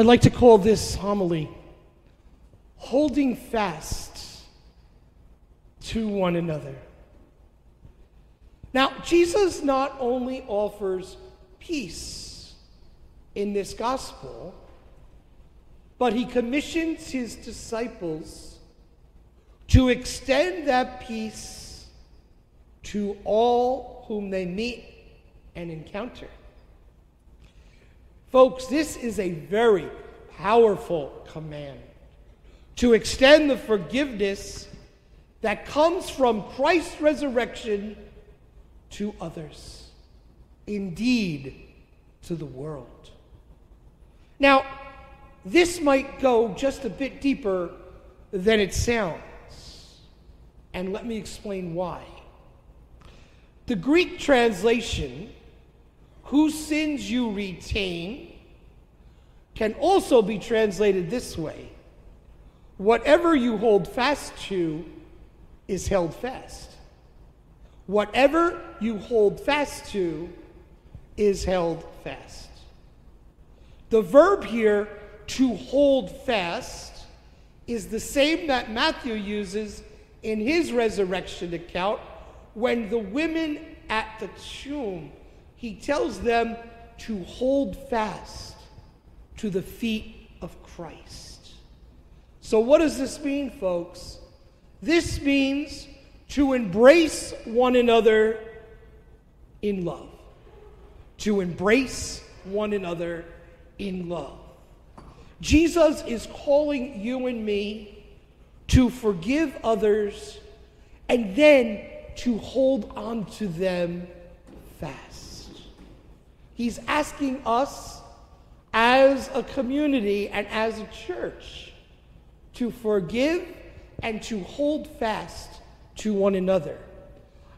I'd like to call this homily Holding Fast to One Another. Now, Jesus not only offers peace in this gospel, but he commissions his disciples to extend that peace to all whom they meet and encounter. Folks, this is a very powerful command to extend the forgiveness that comes from Christ's resurrection to others, indeed, to the world. Now, this might go just a bit deeper than it sounds, and let me explain why. The Greek translation, whose sins you retain, can also be translated this way Whatever you hold fast to is held fast. Whatever you hold fast to is held fast. The verb here, to hold fast, is the same that Matthew uses in his resurrection account when the women at the tomb, he tells them to hold fast to the feet of Christ. So, what does this mean, folks? This means to embrace one another in love. To embrace one another in love. Jesus is calling you and me to forgive others and then to hold on to them fast. He's asking us as a community and as a church to forgive and to hold fast to one another.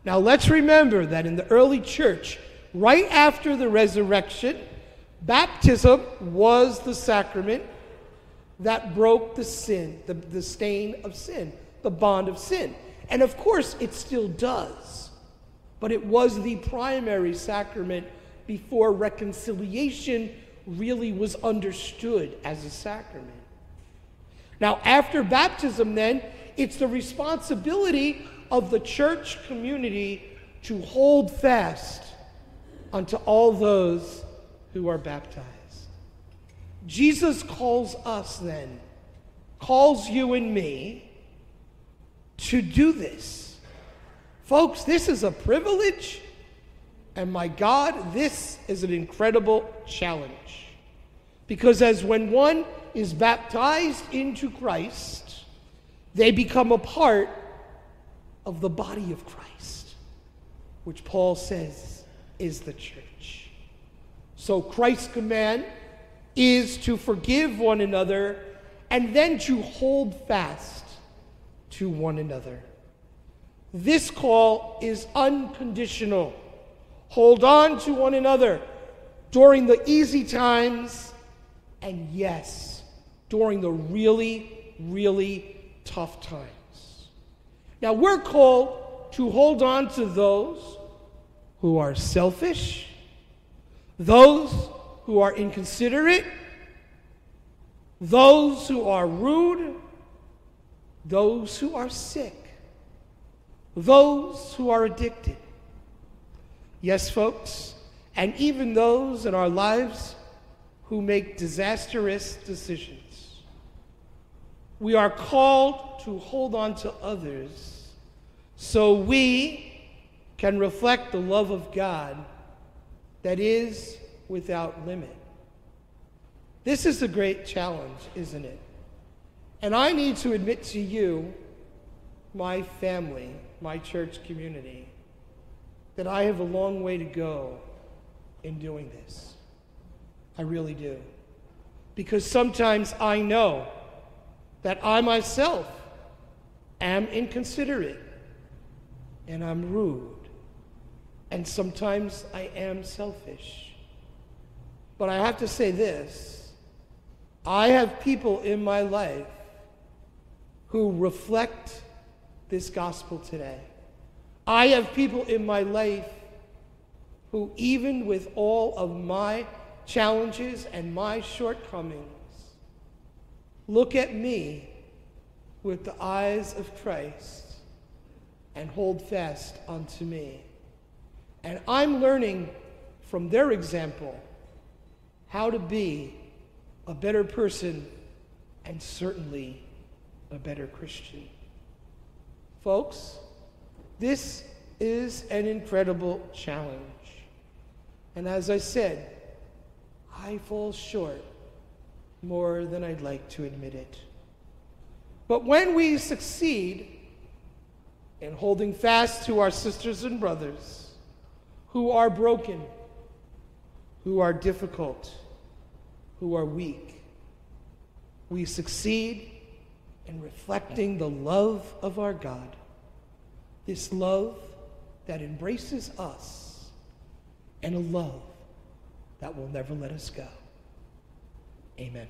Now, let's remember that in the early church, right after the resurrection, baptism was the sacrament that broke the sin, the, the stain of sin, the bond of sin. And of course, it still does. But it was the primary sacrament before reconciliation really was understood as a sacrament. Now, after baptism, then, it's the responsibility of the church community to hold fast unto all those who are baptized. Jesus calls us then, calls you and me to do this. Folks, this is a privilege, and my God, this is an incredible challenge. Because as when one is baptized into Christ, they become a part of the body of Christ, which Paul says is the church. So Christ's command is to forgive one another and then to hold fast to one another. This call is unconditional. Hold on to one another during the easy times, and yes, during the really, really tough times. Now, we're called to hold on to those who are selfish, those who are inconsiderate, those who are rude, those who are sick, those who are addicted. Yes, folks, and even those in our lives who make disastrous decisions. We are called to hold on to others so we can reflect the love of God that is without limit. This is a great challenge, isn't it? And I need to admit to you, my family, my church community, that I have a long way to go in doing this. I really do. Because sometimes I know that I myself am inconsiderate and I'm rude and sometimes I am selfish. But I have to say this I have people in my life who reflect this gospel today. I have people in my life who, even with all of my challenges and my shortcomings, look at me with the eyes of Christ and hold fast unto me. And I'm learning from their example how to be a better person and certainly a better Christian. Folks, this is an incredible challenge. And as I said, I fall short more than I'd like to admit it. But when we succeed in holding fast to our sisters and brothers who are broken, who are difficult, who are weak, we succeed in reflecting the love of our God, this love that embraces us, and a love that will never let us go. Amen.